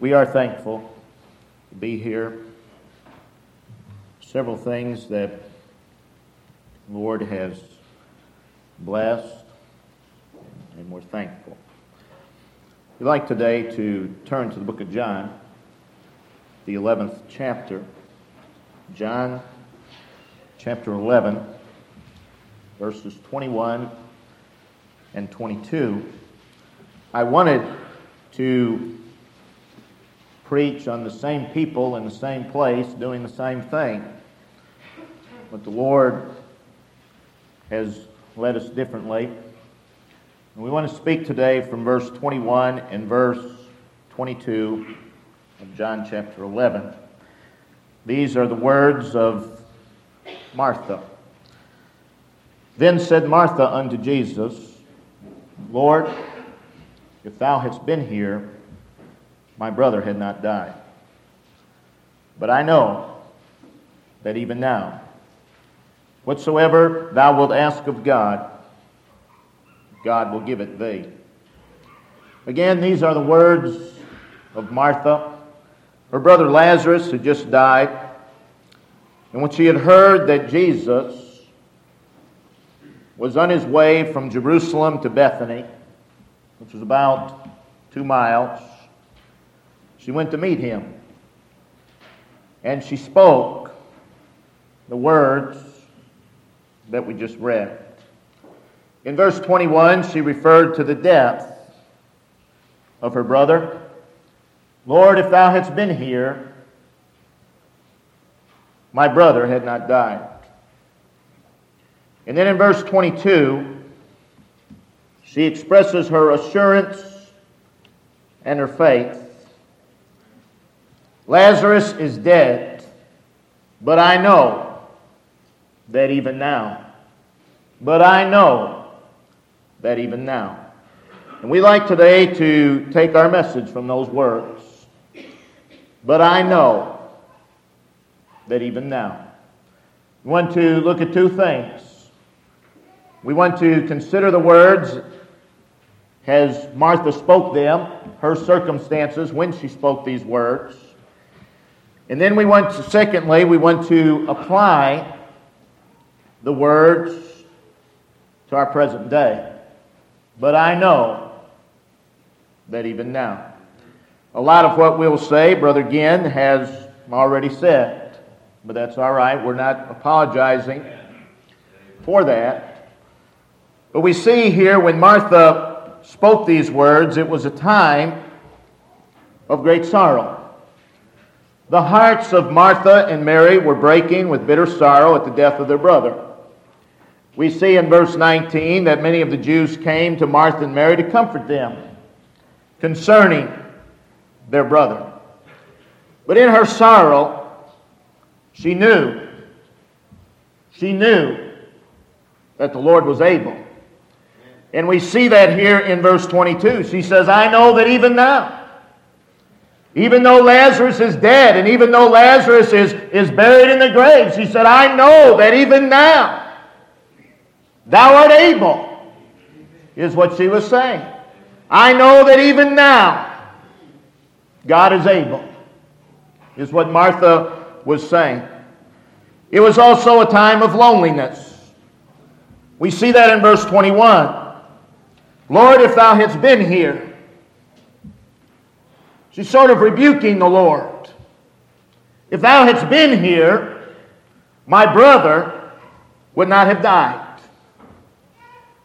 We are thankful to be here. Several things that the Lord has blessed, and we're thankful. We'd like today to turn to the book of John, the 11th chapter. John chapter 11, verses 21 and 22. I wanted to preach on the same people in the same place doing the same thing. But the Lord has led us differently. And we want to speak today from verse 21 and verse 22 of John chapter 11. These are the words of Martha. Then said Martha unto Jesus, Lord, if thou hadst been here, my brother had not died. But I know that even now, whatsoever thou wilt ask of God, God will give it thee. Again, these are the words of Martha. Her brother Lazarus had just died. And when she had heard that Jesus was on his way from Jerusalem to Bethany, which was about two miles, she went to meet him. And she spoke the words that we just read. In verse 21, she referred to the death of her brother. Lord, if thou hadst been here, my brother had not died. And then in verse 22, she expresses her assurance and her faith. Lazarus is dead, but I know that even now, but I know that even now. And we like today to take our message from those words. But I know that even now. We want to look at two things. We want to consider the words as Martha spoke them, her circumstances when she spoke these words. And then we want to, secondly, we want to apply the words to our present day. But I know that even now, a lot of what we'll say, Brother Ginn has already said. But that's all right. We're not apologizing for that. But we see here when Martha spoke these words, it was a time of great sorrow. The hearts of Martha and Mary were breaking with bitter sorrow at the death of their brother. We see in verse 19 that many of the Jews came to Martha and Mary to comfort them concerning their brother. But in her sorrow, she knew, she knew that the Lord was able. And we see that here in verse 22. She says, I know that even now, even though Lazarus is dead, and even though Lazarus is, is buried in the grave, she said, I know that even now thou art able, is what she was saying. I know that even now God is able, is what Martha was saying. It was also a time of loneliness. We see that in verse 21. Lord, if thou hadst been here, She's sort of rebuking the Lord. If thou hadst been here, my brother would not have died.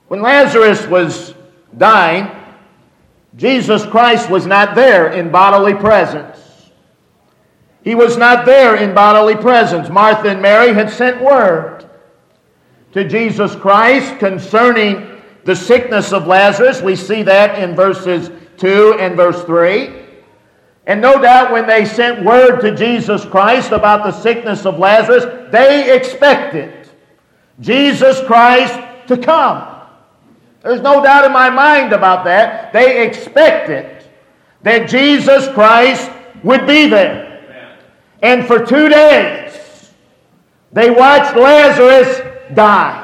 When Lazarus was dying, Jesus Christ was not there in bodily presence. He was not there in bodily presence. Martha and Mary had sent word to Jesus Christ concerning the sickness of Lazarus. We see that in verses 2 and verse 3. And no doubt when they sent word to Jesus Christ about the sickness of Lazarus, they expected Jesus Christ to come. There's no doubt in my mind about that. They expected that Jesus Christ would be there. And for two days, they watched Lazarus die.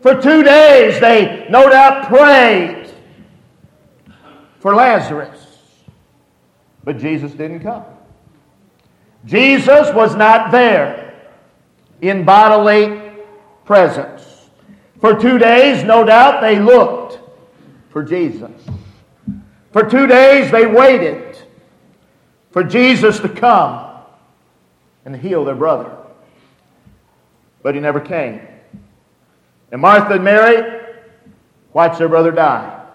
For two days, they no doubt prayed for Lazarus. But Jesus didn't come. Jesus was not there in bodily presence. For two days, no doubt, they looked for Jesus. For two days, they waited for Jesus to come and heal their brother. But he never came. And Martha and Mary watched their brother die.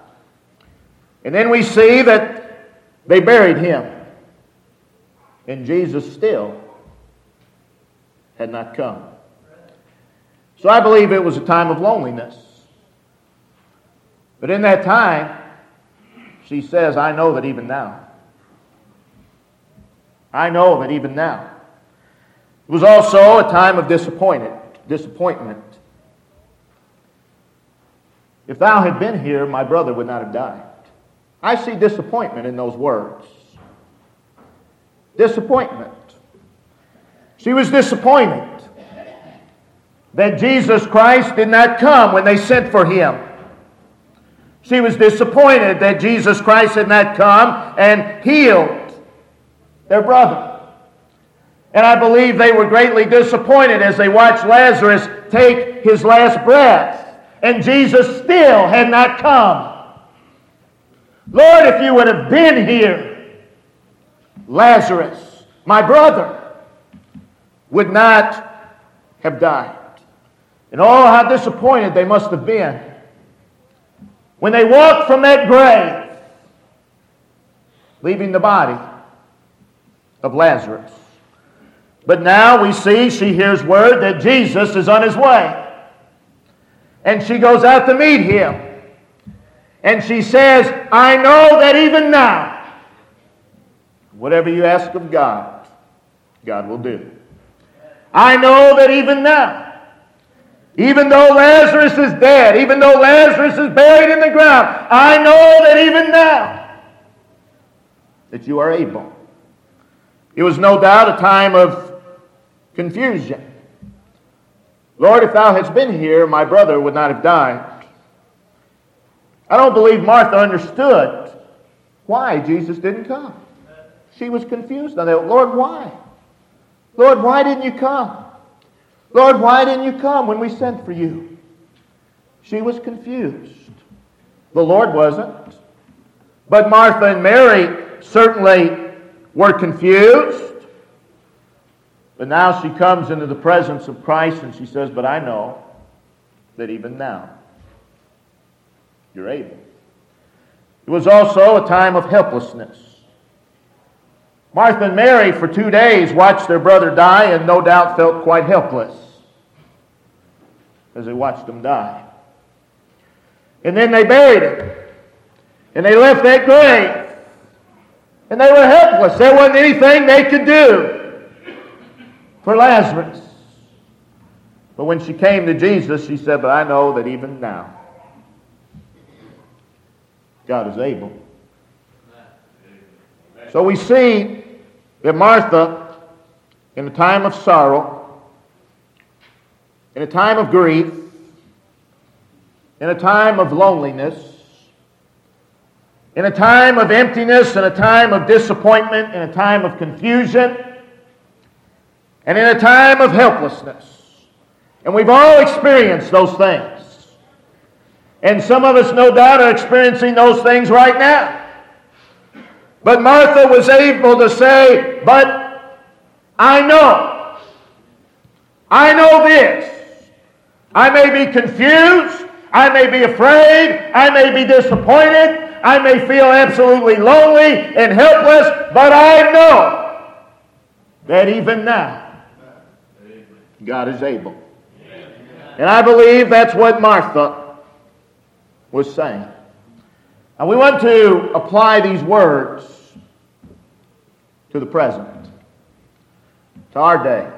And then we see that they buried him. And Jesus still had not come. So I believe it was a time of loneliness. But in that time, she says, I know that even now. I know that even now. It was also a time of disappointed, disappointment. If thou had been here, my brother would not have died. I see disappointment in those words. Disappointment. She was disappointed that Jesus Christ did not come when they sent for him. She was disappointed that Jesus Christ had not come and healed their brother. And I believe they were greatly disappointed as they watched Lazarus take his last breath. And Jesus still had not come. Lord, if you would have been here, Lazarus, my brother, would not have died. And oh, how disappointed they must have been when they walked from that grave, leaving the body of Lazarus. But now we see she hears word that Jesus is on his way. And she goes out to meet him. And she says, I know that even now, whatever you ask of God, God will do. I know that even now, even though Lazarus is dead, even though Lazarus is buried in the ground, I know that even now, that you are able. It was no doubt a time of confusion. Lord, if thou hadst been here, my brother would not have died. I don't believe Martha understood why Jesus didn't come. She was confused on that. Lord, why? Lord, why didn't you come? Lord, why didn't you come when we sent for you? She was confused. The Lord wasn't. But Martha and Mary certainly were confused. But now she comes into the presence of Christ and she says, But I know that even now you're able. It was also a time of helplessness. Martha and Mary, for two days, watched their brother die and no doubt felt quite helpless as they watched him die. And then they buried him. And they left that grave. And they were helpless. There wasn't anything they could do for Lazarus. But when she came to Jesus, she said, But I know that even now, God is able. So we see that Martha, in a time of sorrow, in a time of grief, in a time of loneliness, in a time of emptiness, in a time of disappointment, in a time of confusion, and in a time of helplessness. And we've all experienced those things. And some of us, no doubt, are experiencing those things right now. But Martha was able to say, But I know. I know this. I may be confused. I may be afraid. I may be disappointed. I may feel absolutely lonely and helpless. But I know that even now, God is able. And I believe that's what Martha was saying. And we want to apply these words to the present, to our day.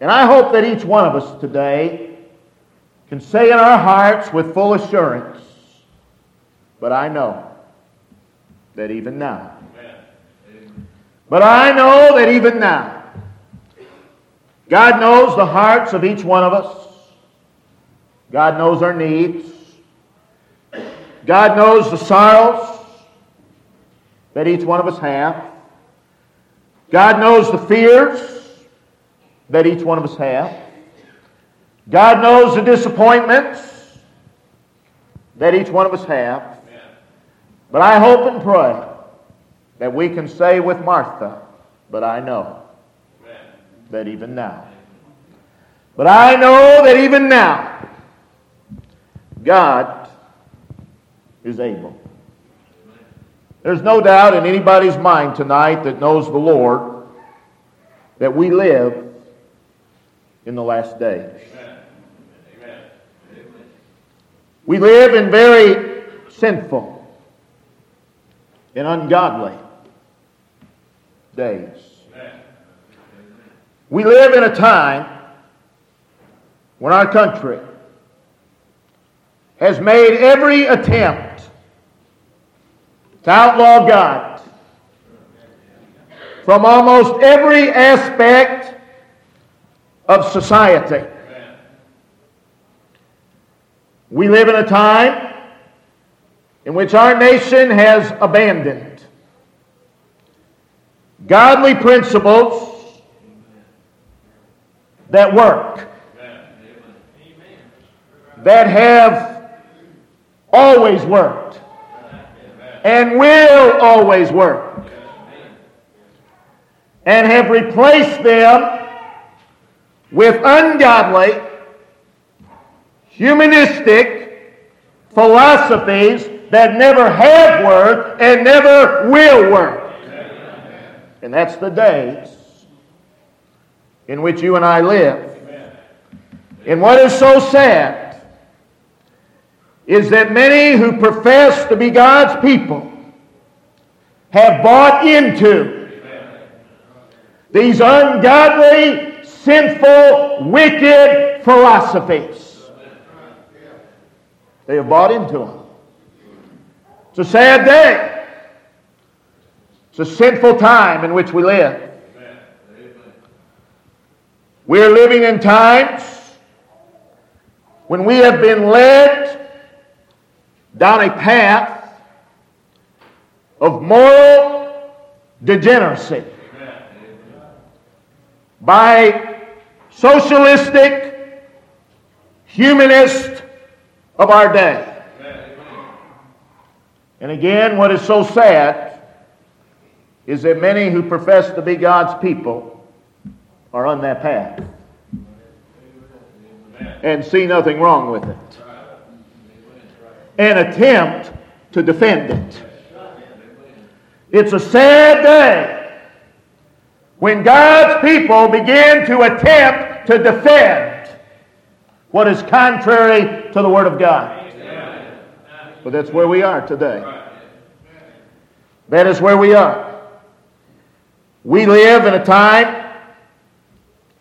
And I hope that each one of us today can say in our hearts with full assurance, but I know that even now, but I know that even now, God knows the hearts of each one of us. God knows our needs. God knows the sorrows that each one of us have. God knows the fears that each one of us have. God knows the disappointments that each one of us have. But I hope and pray that we can say with Martha, but I know that even now. But I know that even now, God is able. There's no doubt in anybody's mind tonight that knows the Lord that we live in the last days. We live in very sinful and ungodly days. We live in a time when our country has made every attempt to outlaw God from almost every aspect of society. We live in a time in which our nation has abandoned godly principles that work, that have always worked, and will always work, and have replaced them with ungodly humanistic philosophies that never have worked and never will work. And that's the days in which you and I live. And what is so sad is that many who profess to be God's people have bought into these ungodly, sinful, wicked philosophies. They have bought into them. It's a sad day. It's a sinful time in which we live. We're living in times when we have been led down a path of moral degeneracy by socialistic, humanist of our day. And again, what is so sad is that many who profess to be God's people are on that path and see nothing wrong with it and attempt to defend it. It's a sad day when God's people begin to attempt to defend what is contrary to the Word of God. But that's where we are today. That is where we are. We live in a time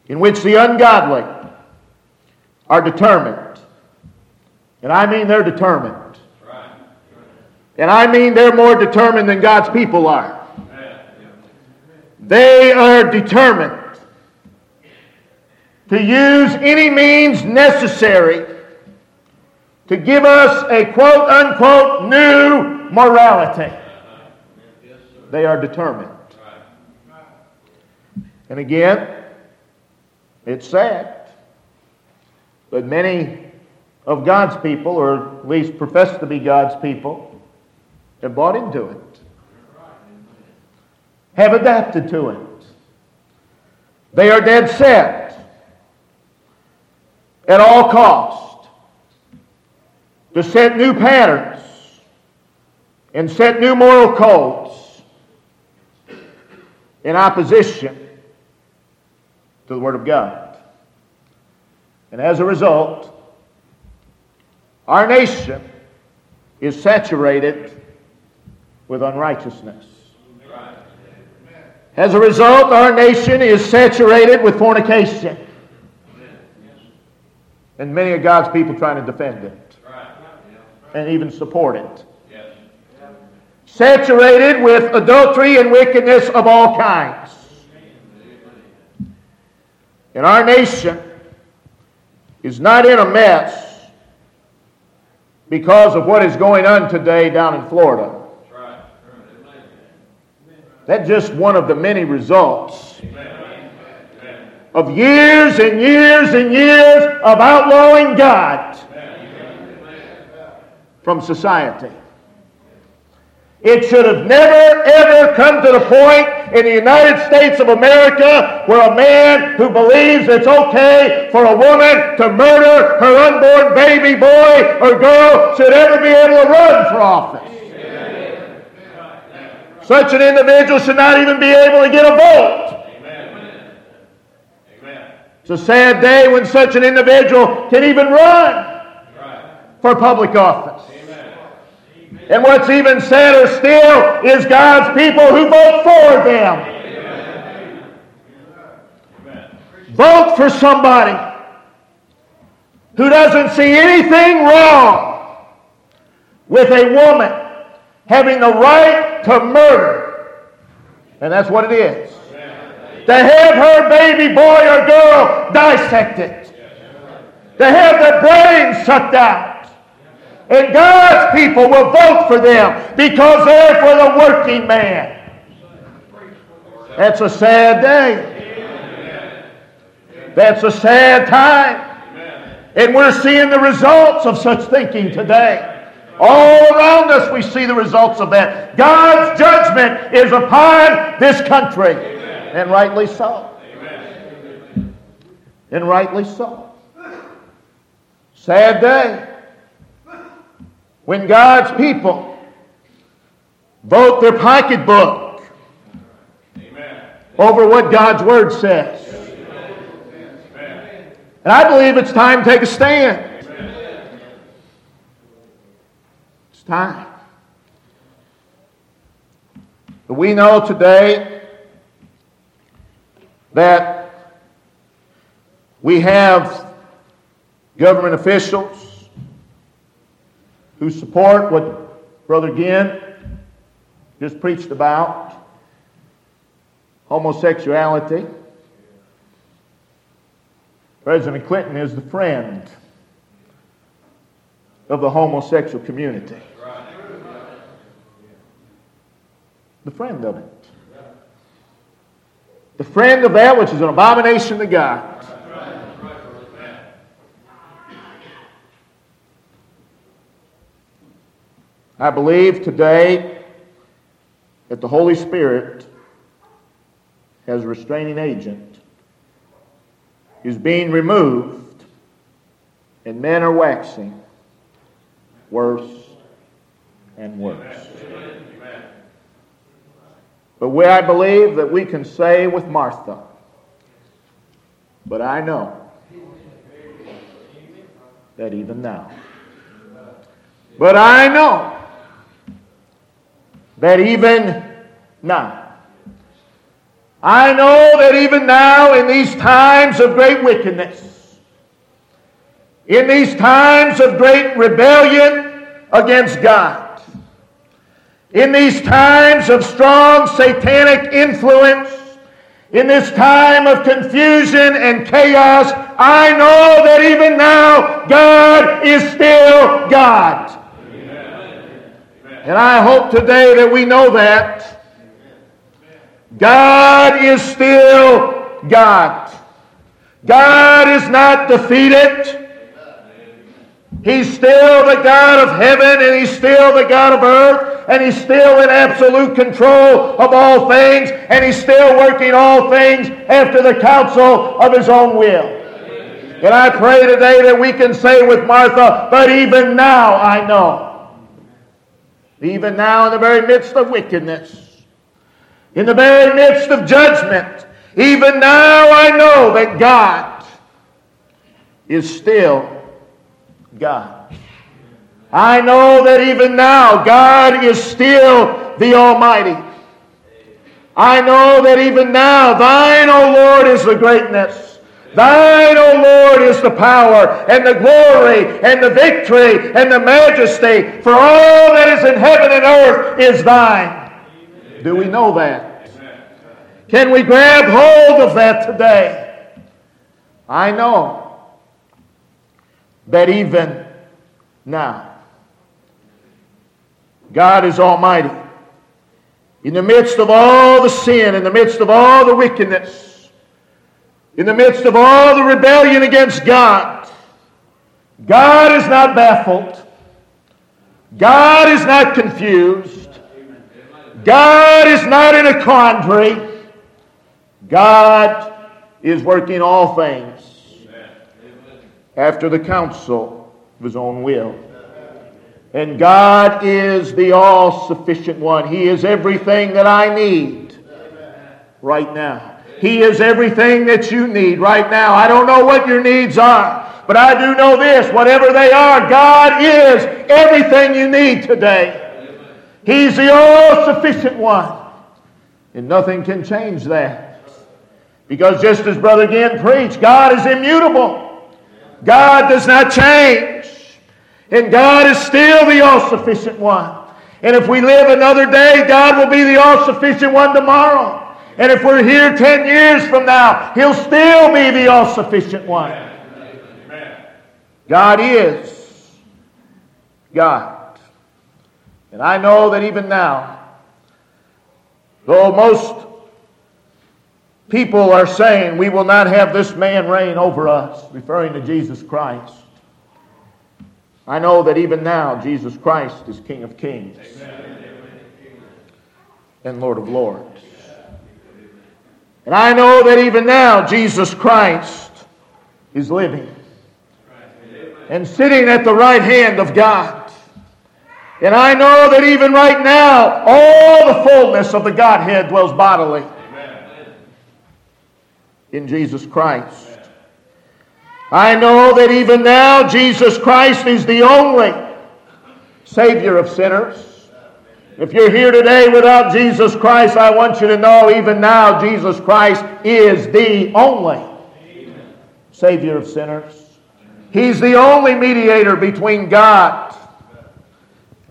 in which the ungodly are determined. And I mean they're determined. And I mean they're more determined than God's people are. They are determined to use any means necessary to give us a quote unquote new morality. They are determined. And again, it's sad, but many of God's people, or at least profess to be God's people, have bought into it, have adapted to it. They are dead set at all cost to set new patterns and set new moral codes in opposition to the Word of God. And as a result, our nation is saturated with unrighteousness. As a result, our nation is saturated with fornication. And many of God's people trying to defend it and even support it. Saturated with adultery and wickedness of all kinds. And our nation is not in a mess because of what is going on today down in Florida. That's just one of the many results of years and years and years of outlawing God from society. It should have never, ever come to the point in the United States of America where a man who believes it's okay for a woman to murder her unborn baby boy or girl should ever be able to run for office. Such an individual should not even be able to get a vote. It's a sad day when such an individual can even run for public office. And what's even sadder still is God's people who vote for them. Vote for somebody who doesn't see anything wrong with a woman having the right to murder. And that's what it is. To have her baby boy or girl dissected. To have their brains sucked out. And God's people will vote for them because they're for the working man. That's a sad day. That's a sad time. And we're seeing the results of such thinking today. All around us, we see the results of that. God's judgment is upon this country. And rightly so. And rightly so. Sad day when God's people vote their pocketbook Amen. over what God's Word says. Amen. And I believe it's time to take a stand. Amen. It's time. But we know today that we have government officials who support what Brother Ginn just preached about homosexuality. President Clinton is the friend of the homosexual community. The friend of it. The friend of that which is an abomination to God. I believe today that the Holy Spirit, as a restraining agent, is being removed, and men are waxing worse and worse. But where I believe that we can say with Martha, but I know that even now. But I know that even now, I know that even now, in these times of great wickedness, in these times of great rebellion against God, in these times of strong satanic influence, in this time of confusion and chaos, I know that even now God is still God. And I hope today that we know that God is still God. God is not defeated. He's still the God of heaven and He's still the God of earth and He's still in absolute control of all things and He's still working all things after the counsel of His own will. And I pray today that we can say with Martha, but even now I know even now, in the very midst of wickedness, in the very midst of judgment, even now I know that God is still God. I know that even now God is still the Almighty. I know that even now thine, O Lord, is the greatness. Thine, O Lord, is the power and the glory and the victory and the majesty, for all that is in heaven and earth is thine. Do we know that? Can we grab hold of that today? I know that even now, God is Almighty. In the midst of all the sin, in the midst of all the wickedness, in the midst of all the rebellion against God, God is not baffled. God is not confused. God is not in a quandary. God is working all things after the counsel of his own will. And God is the all sufficient one. He is everything that I need right now. He is everything that you need right now. I don't know what your needs are, but I do know this whatever they are, God is everything you need today. He's the all sufficient one. And nothing can change that. Because just as Brother Ginn preached, God is immutable. God does not change. And God is still the all sufficient one. And if we live another day, God will be the all sufficient one tomorrow. And if we're here 10 years from now, He'll still be the all sufficient one. God is God. And I know that even now, though most people are saying we will not have this man reign over us, referring to Jesus Christ, I know that even now Jesus Christ is King of Kings and Lord of Lords. And I know that even now Jesus Christ is living and sitting at the right hand of God. And I know that even right now, all the fullness of the Godhead dwells bodily in Jesus Christ. I know that even now Jesus Christ is the only Savior of sinners. If you're here today without Jesus Christ, I want you to know even now Jesus Christ is the only Savior of sinners. He's the only mediator between God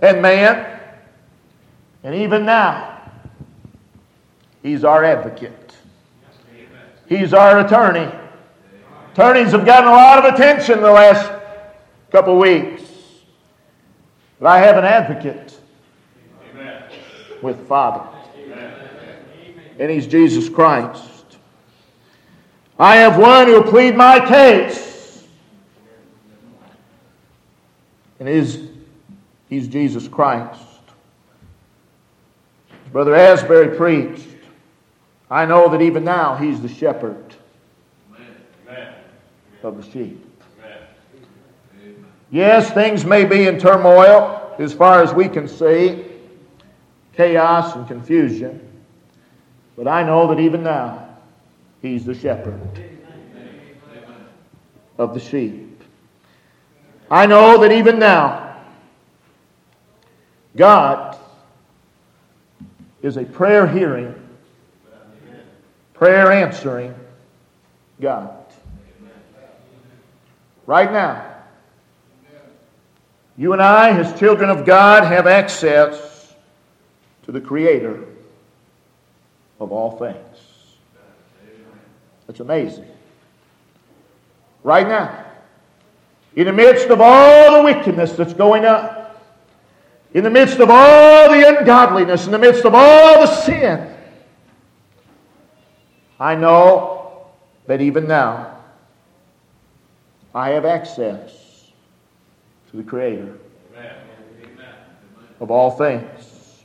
and man. And even now, He's our advocate. He's our attorney. Attorneys have gotten a lot of attention the last couple weeks. But I have an advocate Amen. with Father. Amen. And he's Jesus Christ. I have one who will plead my case. And he's, he's Jesus Christ. Brother Asbury preached. I know that even now he's the shepherd of the sheep. Yes, things may be in turmoil as far as we can see, chaos and confusion. But I know that even now, He's the shepherd of the sheep. I know that even now, God is a prayer hearing, prayer answering God right now. You and I, as children of God, have access to the Creator of all things. That's amazing. Right now, in the midst of all the wickedness that's going on, in the midst of all the ungodliness, in the midst of all the sin, I know that even now, I have access to the Creator of all things.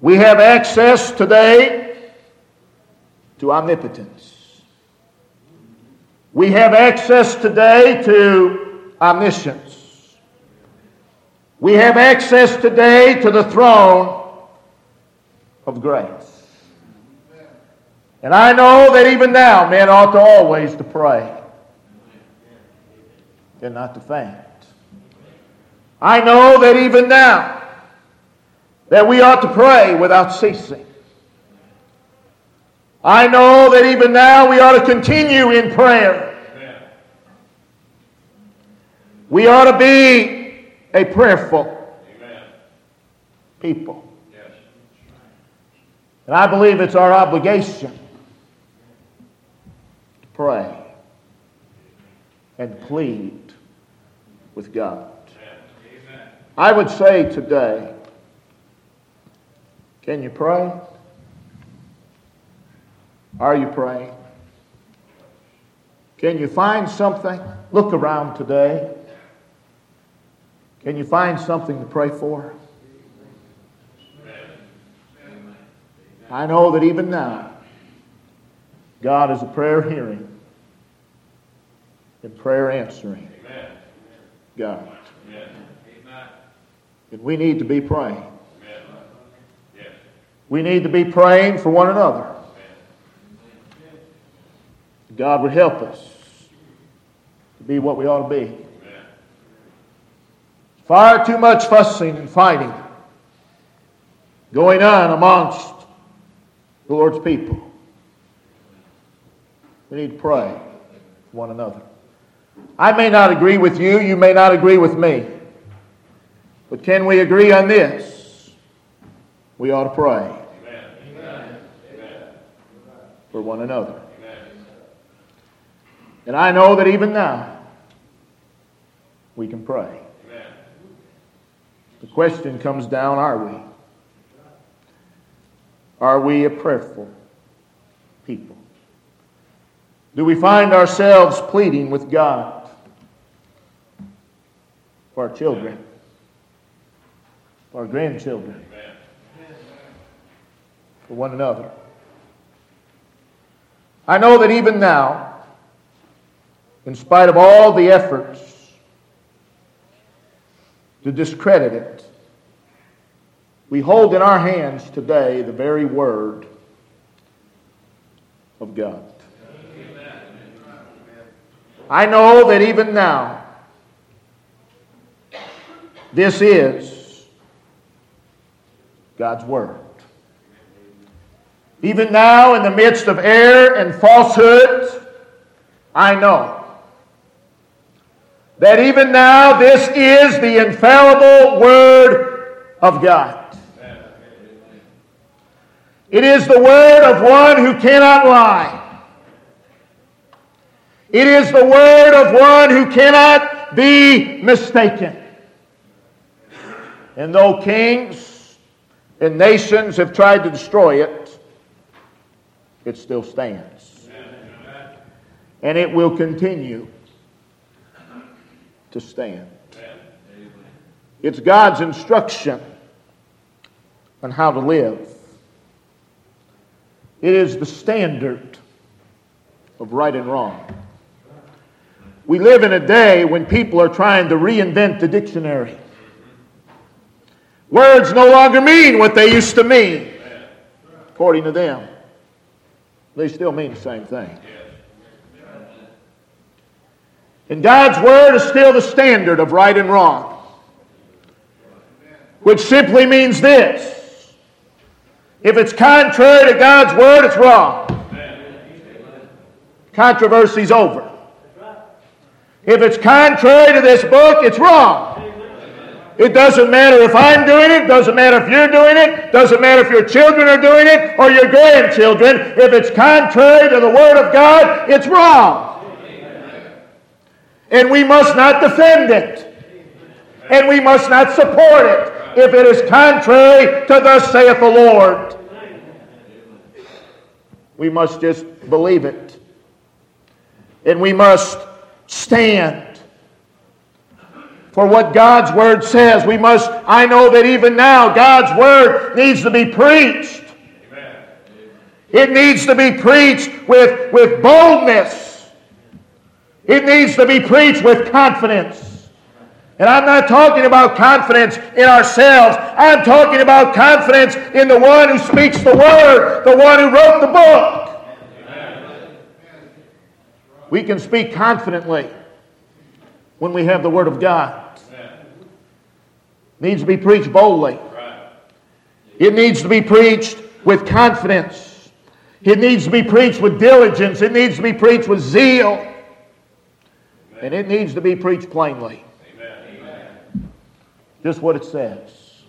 We have access today to omnipotence. We have access today to omniscience. We have access today to the throne of grace. And I know that even now men ought to always to pray and not to faint. I know that even now that we ought to pray without ceasing. I know that even now we ought to continue in prayer. We ought to be a prayerful people. And I believe it's our obligation pray and plead with God. I would say today, Can you pray? Are you praying? Can you find something? Look around today. Can you find something to pray for? I know that even now, God is a prayer hearing and prayer answering God. And we need to be praying. We need to be praying for one another. God would help us to be what we ought to be. Far too much fussing and fighting going on amongst the Lord's people. We need to pray for one another. I may not agree with you, you may not agree with me. But can we agree on this? We ought to pray Amen. for one another. And I know that even now, we can pray. The question comes down are we? Are we a prayerful people? Do we find ourselves pleading with God for our children, for our grandchildren, for one another? I know that even now, in spite of all the efforts to discredit it, we hold in our hands today the very word of God. I know that even now, this is God's Word. Even now, in the midst of error and falsehood, I know that even now this is the infallible Word of God. It is the Word of one who cannot lie. It is the Word of one who cannot be mistaken. And though kings and nations have tried to destroy it, it still stands. And it will continue to stand. It's God's instruction on how to live. It is the standard of right and wrong. We live in a day when people are trying to reinvent the dictionary. Words no longer mean what they used to mean, according to them. They still mean the same thing. And God's Word is still the standard of right and wrong, which simply means this if it's contrary to God's Word, it's wrong. Controversy's over. If it's contrary to this book, it's wrong. It doesn't matter if I'm doing it, doesn't matter if you're doing it, doesn't matter if your children are doing it or your grandchildren. If it's contrary to the Word of God, it's wrong. And we must not defend it. And we must not support it if it is contrary to thus saith the Lord. We must just believe it. And we must stand for what God's Word says. We must, I know that even now, God's Word needs to be preached. Amen. It needs to be preached with, with boldness. It needs to be preached with confidence. And I'm not talking about confidence in ourselves. I'm talking about confidence in the one who speaks the Word, the one who wrote the book. We can speak confidently when we have the Word of God. It needs to be preached boldly. It needs to be preached with confidence. It needs to be preached with diligence. It needs to be preached with zeal. And it needs to be preached plainly. Just what it says.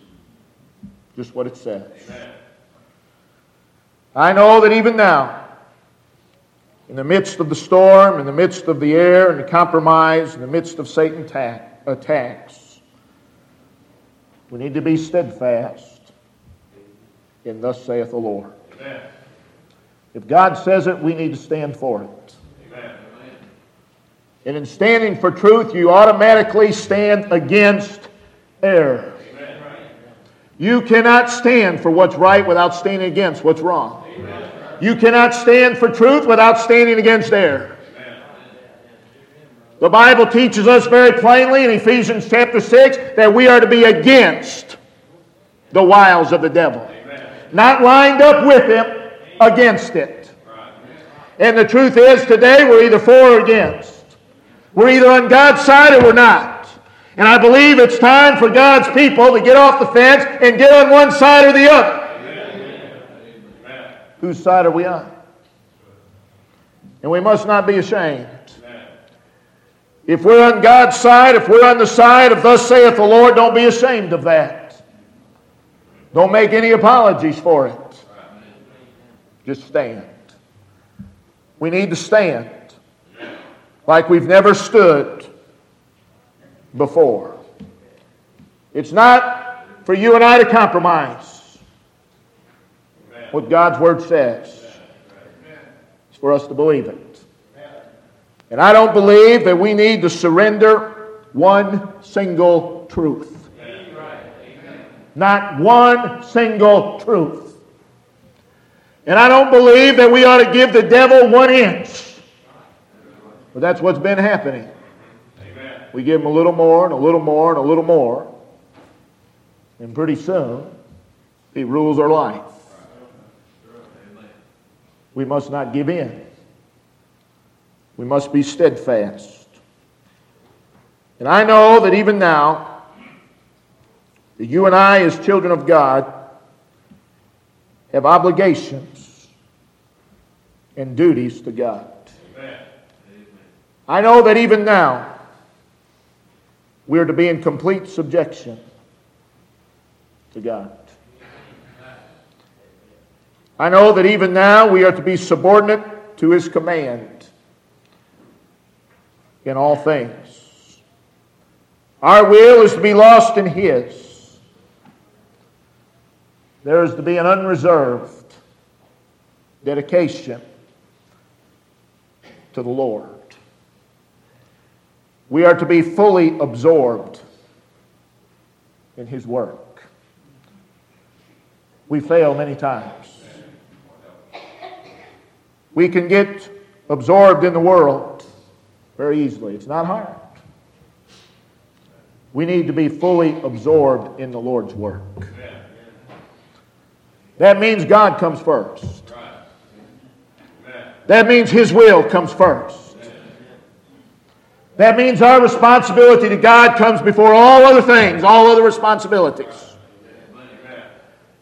Just what it says. I know that even now, in the midst of the storm, in the midst of the air and the compromise, in the midst of Satan's attacks. We need to be steadfast in Thus saith the Lord. Amen. If God says it, we need to stand for it. Amen. And in standing for truth, you automatically stand against error. Amen. You cannot stand for what's right without standing against what's wrong. You cannot stand for truth without standing against error. The Bible teaches us very plainly in Ephesians chapter 6 that we are to be against the wiles of the devil. Amen. Not lined up with him, against it. And the truth is, today we're either for or against. We're either on God's side or we're not. And I believe it's time for God's people to get off the fence and get on one side or the other. Whose side are we on? And we must not be ashamed. If we're on God's side, if we're on the side of thus saith the Lord, don't be ashamed of that. Don't make any apologies for it. Just stand. We need to stand like we've never stood before. It's not for you and I to compromise what God's Word says, it's for us to believe it. And I don't believe that we need to surrender one single truth. Not one single truth. And I don't believe that we ought to give the devil one inch. But that's what's been happening. We give him a little more and a little more and a little more. And pretty soon, he rules our life. We must not give in. We must be steadfast. And I know that even now, that you and I, as children of God, have obligations and duties to God. Amen. I know that even now, we are to be in complete subjection to God. I know that even now we are to be subordinate to His command in all things. Our will is to be lost in His. There is to be an unreserved dedication to the Lord. We are to be fully absorbed in His work. We fail many times. We can get absorbed in the world very easily. It's not hard. We need to be fully absorbed in the Lord's work. That means God comes first. That means His will comes first. That means our responsibility to God comes before all other things, all other responsibilities.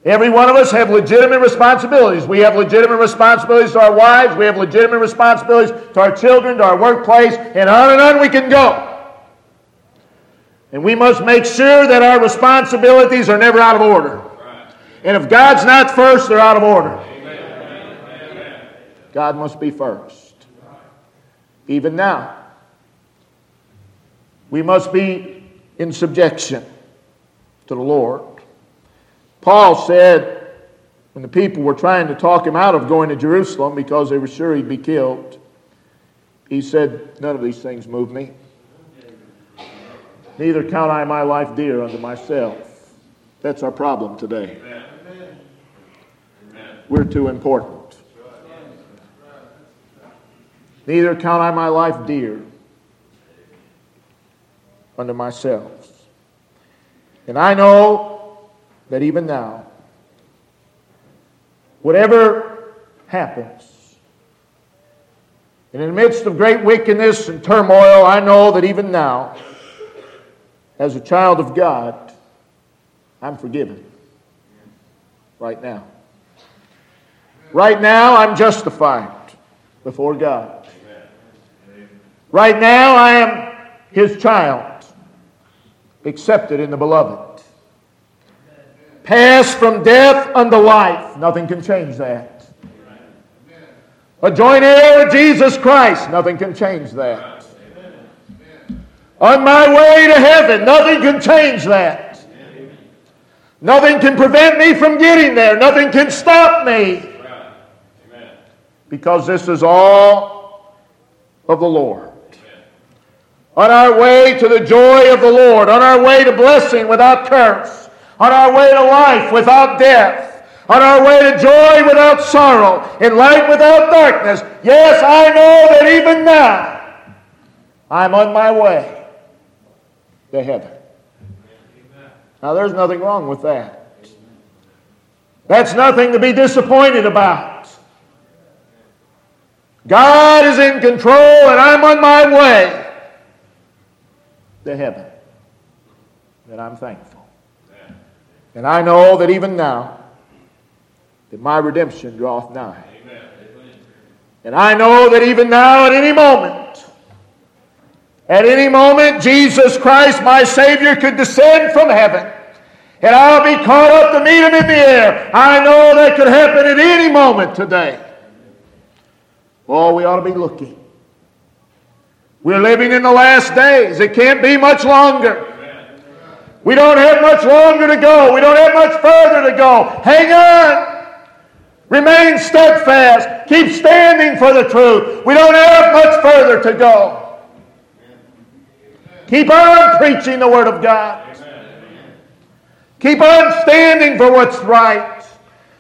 Every one of us have legitimate responsibilities. We have legitimate responsibilities to our wives. We have legitimate responsibilities to our children, to our workplace, and on and on we can go. And we must make sure that our responsibilities are never out of order. And if God's not first, they're out of order. God must be first. Even now, we must be in subjection to the Lord. Paul said, when the people were trying to talk him out of going to Jerusalem because they were sure he'd be killed, he said, None of these things move me. Neither count I my life dear unto myself. That's our problem today. We're too important. Neither count I my life dear unto myself. And I know that even now, whatever happens, and in the midst of great wickedness and turmoil, I know that even now, as a child of God, I'm forgiven. Right now. Right now, I'm justified before God. Right now, I am His child, accepted in the beloved. Pass from death unto life. Nothing can change that. A joint heir with Jesus Christ. Nothing can change that. On my way to heaven. Nothing can change that. Nothing can prevent me from getting there. Nothing can stop me. Because this is all of the Lord. On our way to the joy of the Lord, on our way to blessing without curse, on our way to life without death, on our way to joy without sorrow, in light without darkness. Yes, I know that even now I'm on my way to heaven. Now, there's nothing wrong with that. That's nothing to be disappointed about. God is in control, and I'm on my way to heaven. And I'm thankful. And I know that even now, that my redemption draweth nigh. And I know that even now, at any moment, at any moment, Jesus Christ, my Savior, could descend from heaven and I'll be caught up to meet him in the air. I know that could happen at any moment today. Oh, we ought to be looking. We're living in the last days. It can't be much longer. We don't have much longer to go. We don't have much further to go. Hang on. Remain steadfast. Keep standing for the truth. We don't have much further to go. Keep on preaching the Word of God. Keep on standing for what's right.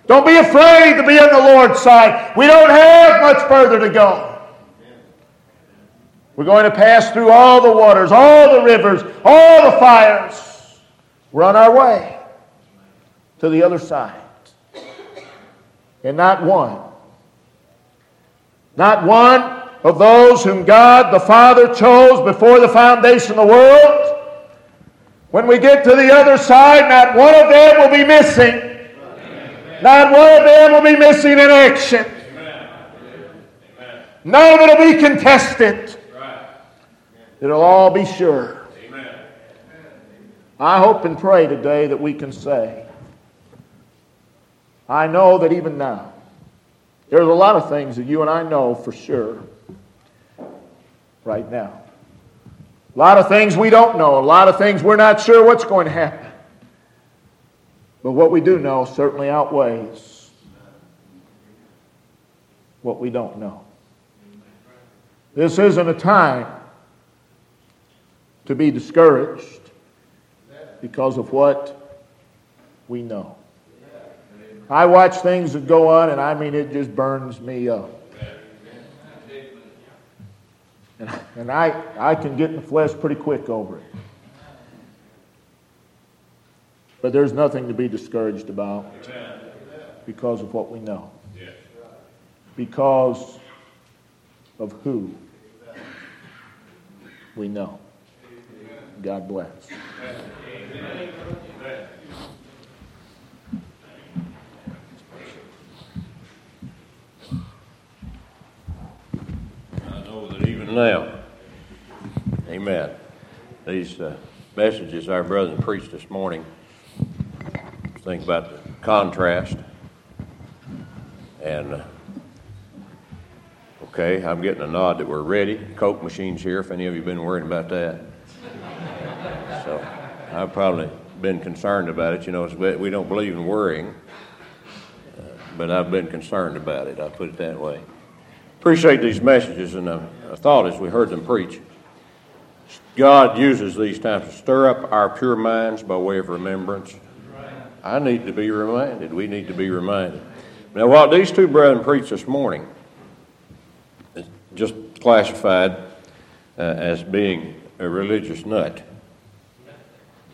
Don't be afraid to be on the Lord's side. We don't have much further to go. We're going to pass through all the waters, all the rivers, all the fires. We're on our way to the other side. And not one, not one of those whom God the Father chose before the foundation of the world when we get to the other side, not one of them will be missing. Not one of them will be missing in action. None of it will be contested. It'll all be sure. I hope and pray today that we can say, I know that even now, there's a lot of things that you and I know for sure right now. A lot of things we don't know, a lot of things we're not sure what's going to happen. But what we do know certainly outweighs what we don't know. This isn't a time to be discouraged because of what we know. I watch things that go on, and I mean, it just burns me up. And, and I, I can get in the flesh pretty quick over it. But there's nothing to be discouraged about because of what we know. Because of who we know. God bless. Now. Amen. These uh, messages our brother preached this morning, think about the contrast. And, uh, okay, I'm getting a nod that we're ready. Coke machine's here, if any of you have been worrying about that. So I've probably been concerned about it. You know, we don't believe in worrying, uh, but I've been concerned about it. I put it that way appreciate these messages, and I, I thought as we heard them preach, God uses these times to stir up our pure minds by way of remembrance. I need to be reminded. We need to be reminded. Now, what these two brethren preached this morning is just classified uh, as being a religious nut.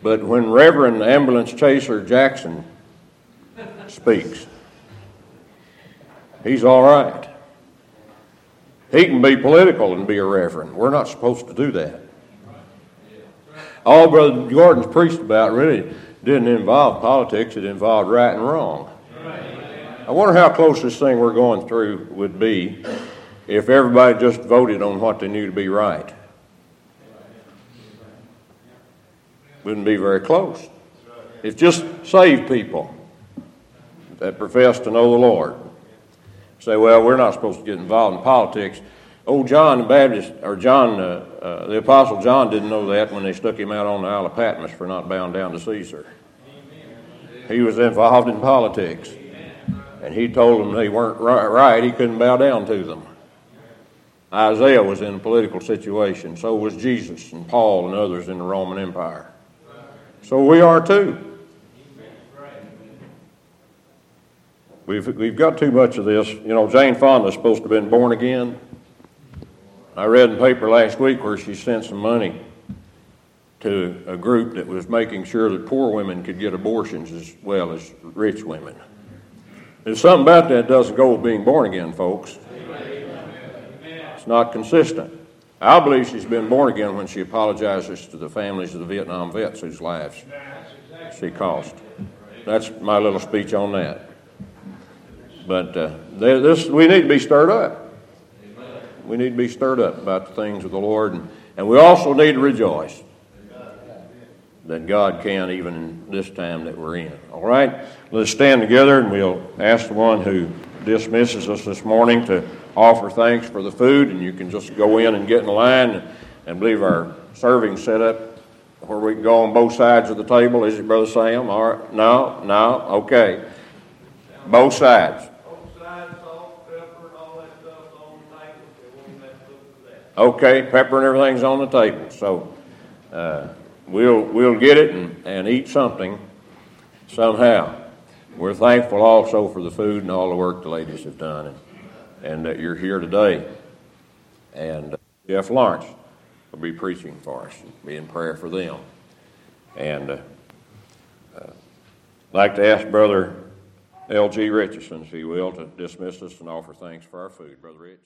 But when Reverend Ambulance Chaser Jackson speaks, he's all right. He can be political and be a reverend. We're not supposed to do that. All Brother Gordon's preached about really didn't involve politics, it involved right and wrong. I wonder how close this thing we're going through would be if everybody just voted on what they knew to be right. Wouldn't be very close. It's just saved people that profess to know the Lord say, well, we're not supposed to get involved in politics. Old John the Baptist, or John, uh, uh, the Apostle John didn't know that when they stuck him out on the Isle of Patmos for not bowing down to Caesar. He was involved in politics. And he told them they weren't right, he couldn't bow down to them. Isaiah was in a political situation. So was Jesus and Paul and others in the Roman Empire. So we are too. We've, we've got too much of this. You know, Jane Fonda's supposed to have been born again. I read in paper last week where she sent some money to a group that was making sure that poor women could get abortions as well as rich women. There's something about that doesn't go with being born again, folks. It's not consistent. I believe she's been born again when she apologizes to the families of the Vietnam vets whose lives she cost. That's my little speech on that. But uh, this, we need to be stirred up. We need to be stirred up about the things of the Lord. And, and we also need to rejoice that God can even in this time that we're in. All right? Let's stand together and we'll ask the one who dismisses us this morning to offer thanks for the food. And you can just go in and get in line and, and believe our serving set up where we can go on both sides of the table. Is it, Brother Sam? All right. No? No? Okay. Both sides. Okay, pepper and everything's on the table. So uh, we'll, we'll get it and, and eat something somehow. We're thankful also for the food and all the work the ladies have done and, and that you're here today. And uh, Jeff Lawrence will be preaching for us, be in prayer for them. And uh, uh, I'd like to ask Brother L.G. Richardson, if he will, to dismiss us and offer thanks for our food. Brother Rich.